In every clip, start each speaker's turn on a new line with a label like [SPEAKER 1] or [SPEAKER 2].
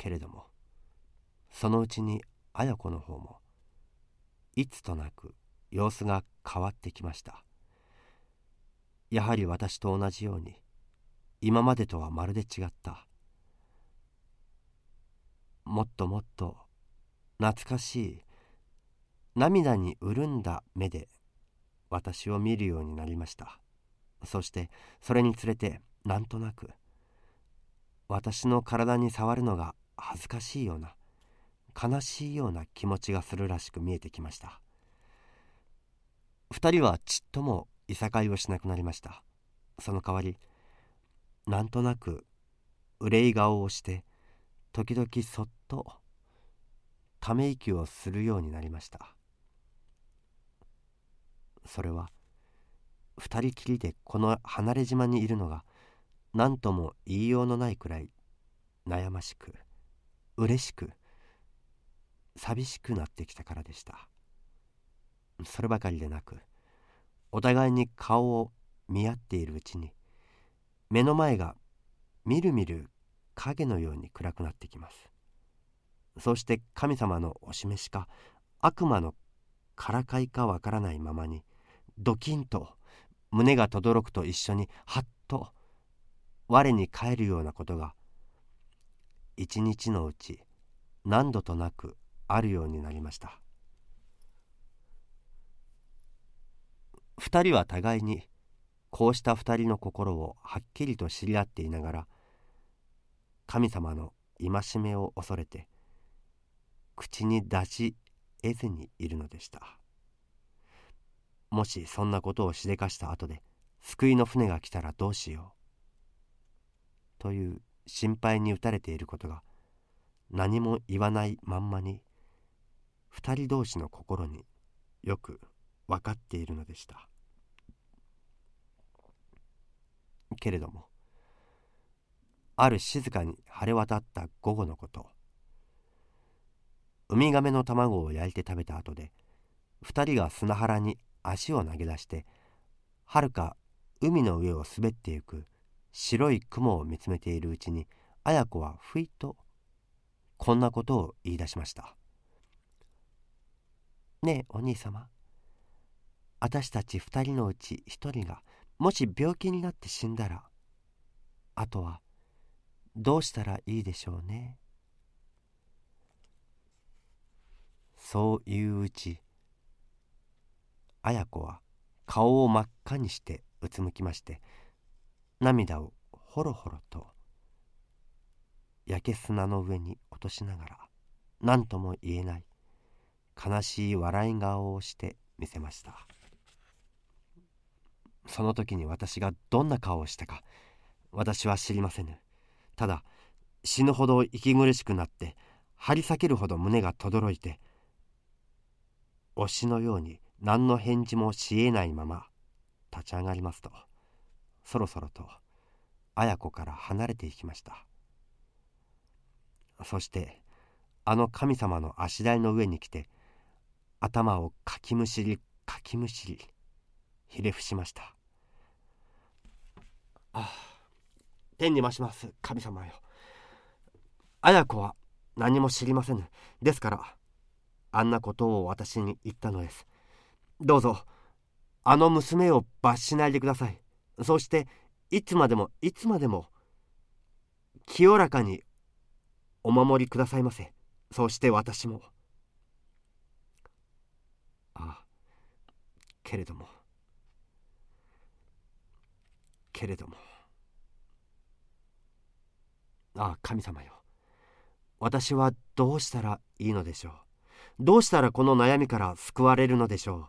[SPEAKER 1] けれどもそのうちに綾子の方もいつとなく様子が変わってきました。やはり私と同じように今までとはまるで違った。もっともっと懐かしい涙に潤んだ目で私を見るようになりました。そしてそれにつれてなんとなく私の体に触るのが恥ずかしいような悲しいような気持ちがするらしく見えてきました。二人はちっともいさかいをしなくなりました。その代わりなんとなく憂い顔をして時々そっとため息をするようになりました。それは二人きりでこの離れ島にいるのが何とも言いようのないくらい悩ましく。嬉しく寂しくなってきたからでした。そればかりでなくお互いに顔を見合っているうちに目の前がみるみる影のように暗くなってきます。そうして神様のお示しか悪魔のからかいかわからないままにドキンと胸が轟くと一緒にはっと我に返るようなことが一日のうち何度となくあるようになりました。二人は互いにこうした二人の心をはっきりと知り合っていながら神様の戒めを恐れて口に出し得ずにいるのでした。もしそんなことをしでかした後で救いの船が来たらどうしよう。という心配に打たれていることが何も言わないまんまに二人同士の心によく分かっているのでした。けれどもある静かに晴れ渡った午後のことウミガメの卵を焼いて食べた後で二人が砂原に足を投げ出してはるか海の上を滑ってゆく白い雲を見つめているうちに綾子はふいとこんなことを言い出しました「ねえお兄様。私たち二人のうち一人がもし病気になって死んだらあとはどうしたらいいでしょうね。そういううち綾子は顔を真っ赤にしてうつむきまして涙をほろほろと焼け砂の上に落としながら何とも言えない悲しい笑い顔をしてみせました。その時に私がどんな顔をしたか私は知りませぬただ死ぬほど息苦しくなって張り裂けるほど胸がとどろいて推しのように何の返事もしえないまま立ち上がりますとそろそろと綾子から離れていきました。そしてあの神様の足台の上に来て頭をかきむしりかきむしりひれ伏しました。あ天に増します神様よ。綾子は何も知りませぬ。ですからあんなことを私に言ったのです。どうぞあの娘を罰しないでください。そしていつまでもいつまでも清らかにお守りくださいませ。そして私も。ああけれども。けれども。ああ神様よ。私はどうしたらいいのでしょう。どうしたらこの悩みから救われるのでしょう。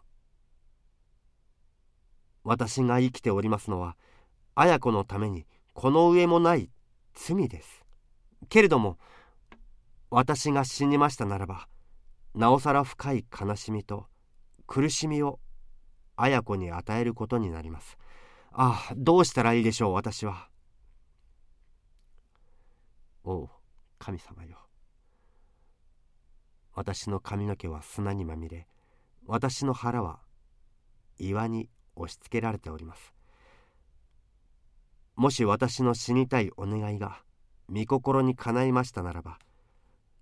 [SPEAKER 1] 私が生きておりますのは綾子のためにこの上もない罪です。けれども私が死にましたならばなおさら深い悲しみと苦しみを綾子に与えることになります。ああどうしたらいいでしょう私は。おう神様よ。私の髪の毛は砂にまみれ私の腹は岩に押し付けられております。もし私の死にたいお願いが御心にかないましたならば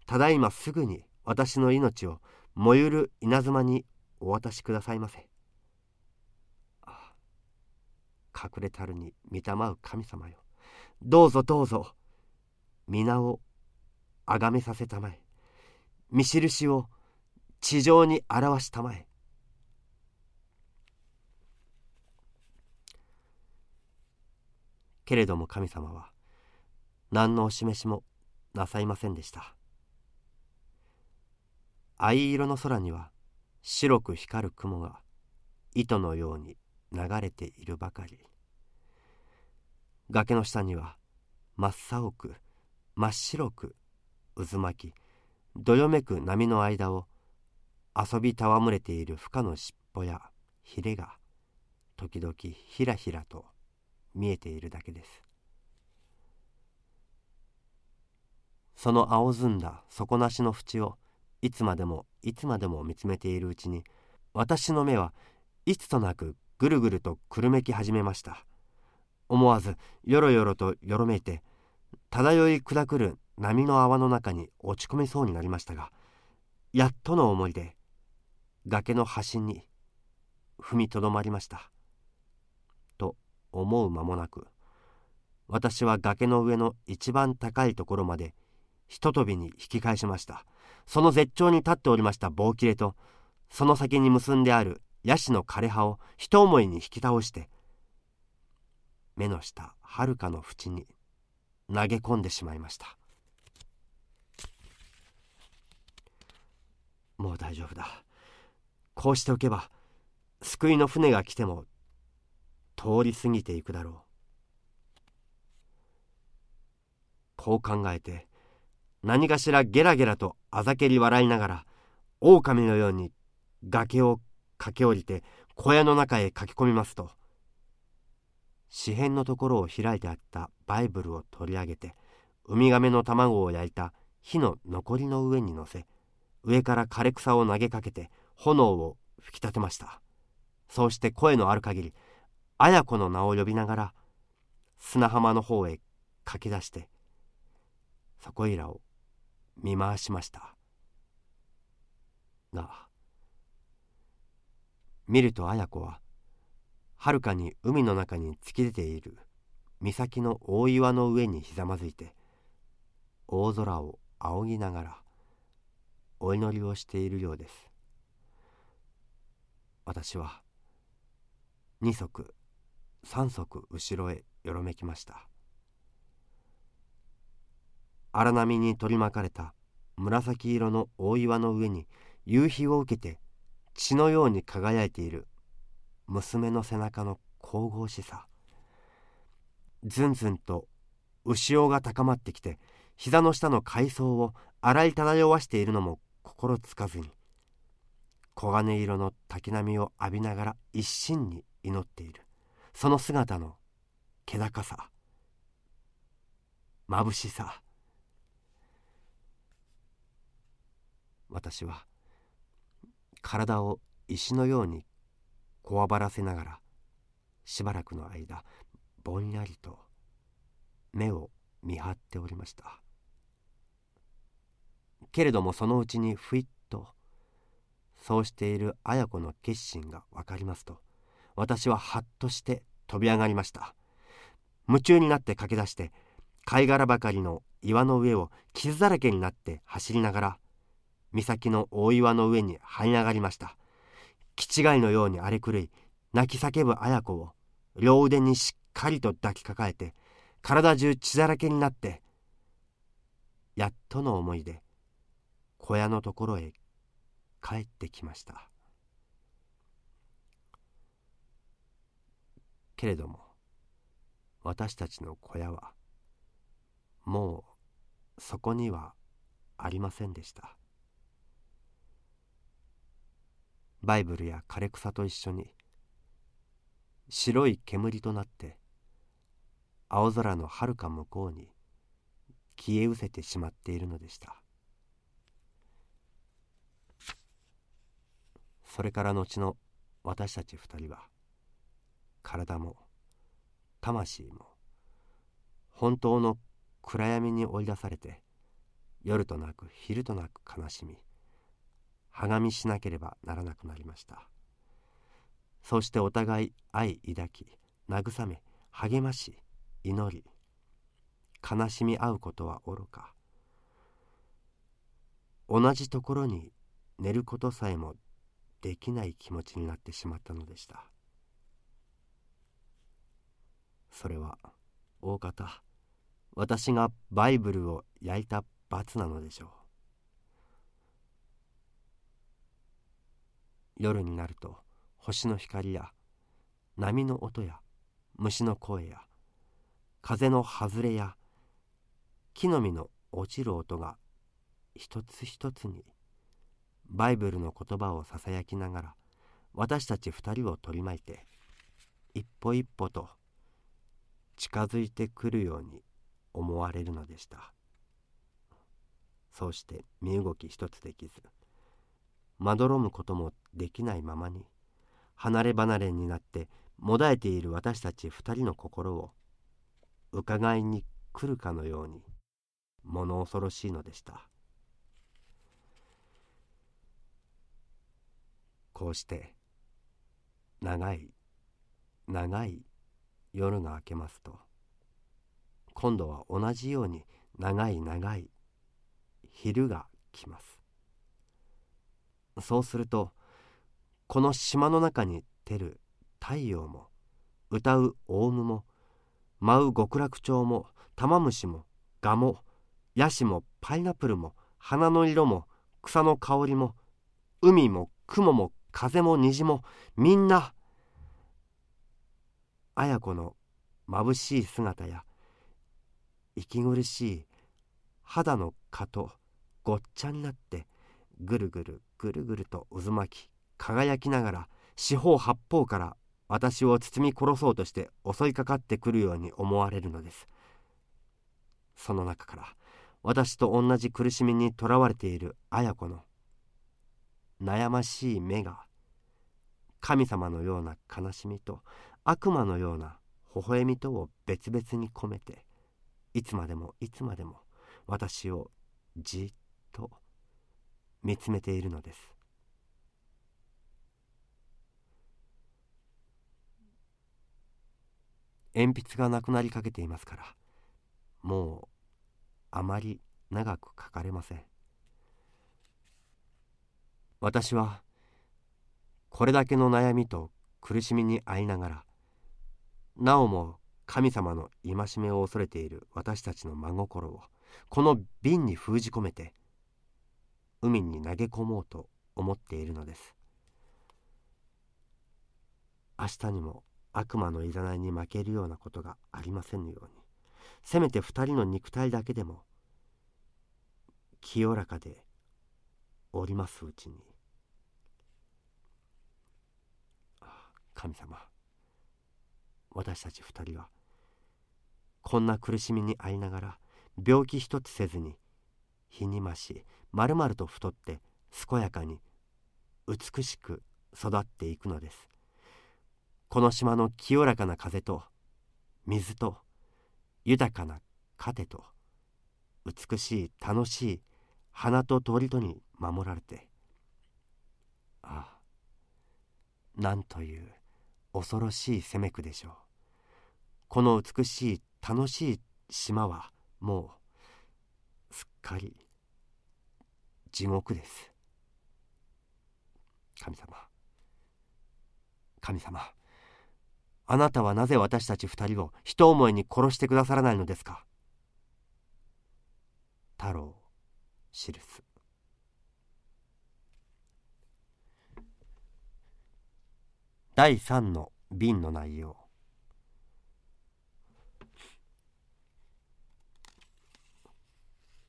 [SPEAKER 1] ただいますぐに私の命を燃ゆる稲妻にお渡しくださいませ。隠れたるに御霊う神様よ。どうぞどうぞ皆を崇めさせたまえ。見印を地上に表したまえ。けれども神様は何のお示しもなさいませんでした。藍色の空には白く光る雲が糸のように流れているばかり。崖の下には真っ青く真っ白く渦巻きどよめく波の間を遊び戯れている孵化の尻尾やヒレが時々ひらひらと見えているだけです。その青ずんだ底なしの縁をいつまでもいつまでも見つめているうちに私の目はいつとなくぐるぐるとくるめき始めました。思わずよろよろとよろめいて漂い砕くる波の泡の中に落ち込みそうになりましたがやっとの思いで崖の端に踏みとどまりました。思う間もなく私は崖の上の一番高いところまでひととびに引き返しました。その絶頂に立っておりました棒切れとその先に結んであるヤシの枯れ葉を一思いに引き倒して目の下はるかの縁に投げ込んでしまいました。もう大丈夫だ。こうしておけば救いの船が来ても通り過ぎていくだろう。こう考えて何かしらゲラゲラとあざけり笑いながら狼のように崖を駆け下りて小屋の中へ駆け込みますと詩篇のところを開いてあったバイブルを取り上げてウミガメの卵を焼いた火の残りの上に乗せ上から枯れ草を投げかけて炎を吹き立てました。そうして声のある限り綾子の名を呼びながら砂浜の方へ駆け出してそこいらを見回しました。が見ると綾子ははるかに海の中に突き出ている岬の大岩の上にひざまずいて大空を仰ぎながらお祈りをしているようです。私は二足三足後ろへよろめきました。荒波に取り巻かれた紫色の大岩の上に夕日を受けて血のように輝いている娘の背中の神々しさ。ずんずんと牛尾が高まってきて膝の下の海藻を洗い漂わしているのも心つかずに黄金色の滝波を浴びながら一心に祈っている。その姿の気高さ眩しさ。私は体を石のようにこわばらせながらしばらくの間ぼんやりと目を見張っておりました。けれどもそのうちにふいっとそうしている綾子の決心が分かりますと私ははっとして飛び上がりました。夢中になって駆け出して貝殻ばかりの岩の上を傷だらけになって走りながら岬の大岩の上に這い上がりました。気違いのように荒れ狂い泣き叫ぶ綾子を両腕にしっかりと抱きかかえて体中血だらけになってやっとの思いで小屋のところへ帰ってきました。けれども私たちの小屋はもうそこにはありませんでした。バイブルや枯れ草と一緒に白い煙となって青空のはるか向こうに消え失せてしまっているのでした。それから後の私たち二人は体も魂も本当の暗闇に追い出されて夜となく昼となく悲しみはがみしなければならなくなりました。そしてお互い愛抱き慰め励まし祈り悲しみ合うことはおろか同じところに寝ることさえもできない気持ちになってしまったのでした。それは大方私がバイブルを焼いた罰なのでしょう。夜になると星の光や波の音や虫の声や風の外れや木の実の落ちる音が一つ一つにバイブルの言葉をささやきながら私たち二人を取り巻いて一歩一歩と近づいてくるように思われるのでした。そうして身動き一つできずまどろむこともできないままに離れ離れになってもだえている私たち二人の心を伺いに来るかのように物恐ろしいのでした。こうして長い長い夜が明けますと今度は同じように長い長い昼が来ます。そうするとこの島の中に照る太陽も歌うオウムも舞う極楽鳥も玉虫もガもヤシもパイナップルも花の色も草の香りも海も雲も風も虹もみんな綾子の眩しい姿や息苦しい肌の蚊とごっちゃになってぐるぐるぐるぐると渦巻き輝きながら四方八方から私を包み殺そうとして襲いかかってくるように思われるのです。その中から私と同じ苦しみにとらわれている綾子の悩ましい目が神様のような悲しみと悪魔のような微笑みとを別々に込めていつまでもいつまでも私をじっと見つめているのです。鉛筆がなくなりかけていますからもうあまり長く書かれません。私はこれだけの悩みと苦しみに遭いながらなおも神様の戒めを恐れている私たちの真心をこの瓶に封じ込めて海に投げ込もうと思っているのです。明日にも悪魔のいらないに負けるようなことがありませんように。せめて二人の肉体だけでも清らかでおりますうちに。神様。私たち二人はこんな苦しみに遭いながら病気一つせずに日に増しまるまると太って健やかに美しく育っていくのです。この島の清らかな風と水と豊かな糧と美しい楽しい花と鳥とに守られてああなんという恐ろしい攻めくでしょう。この美しい楽しい島はもうすっかり地獄です。神様。神様。あなたはなぜ私たち二人を一思いに殺してくださらないのですか？太郎記す第三の瓶の内容。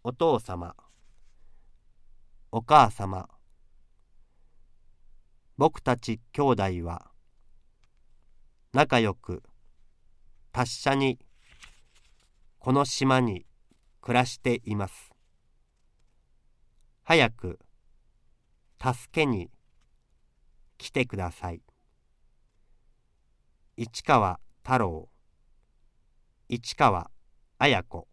[SPEAKER 1] お父様お母様僕たち兄弟は仲良く達者にこの島に暮らしています。早く助けに来てください。市川太郎市川綾子。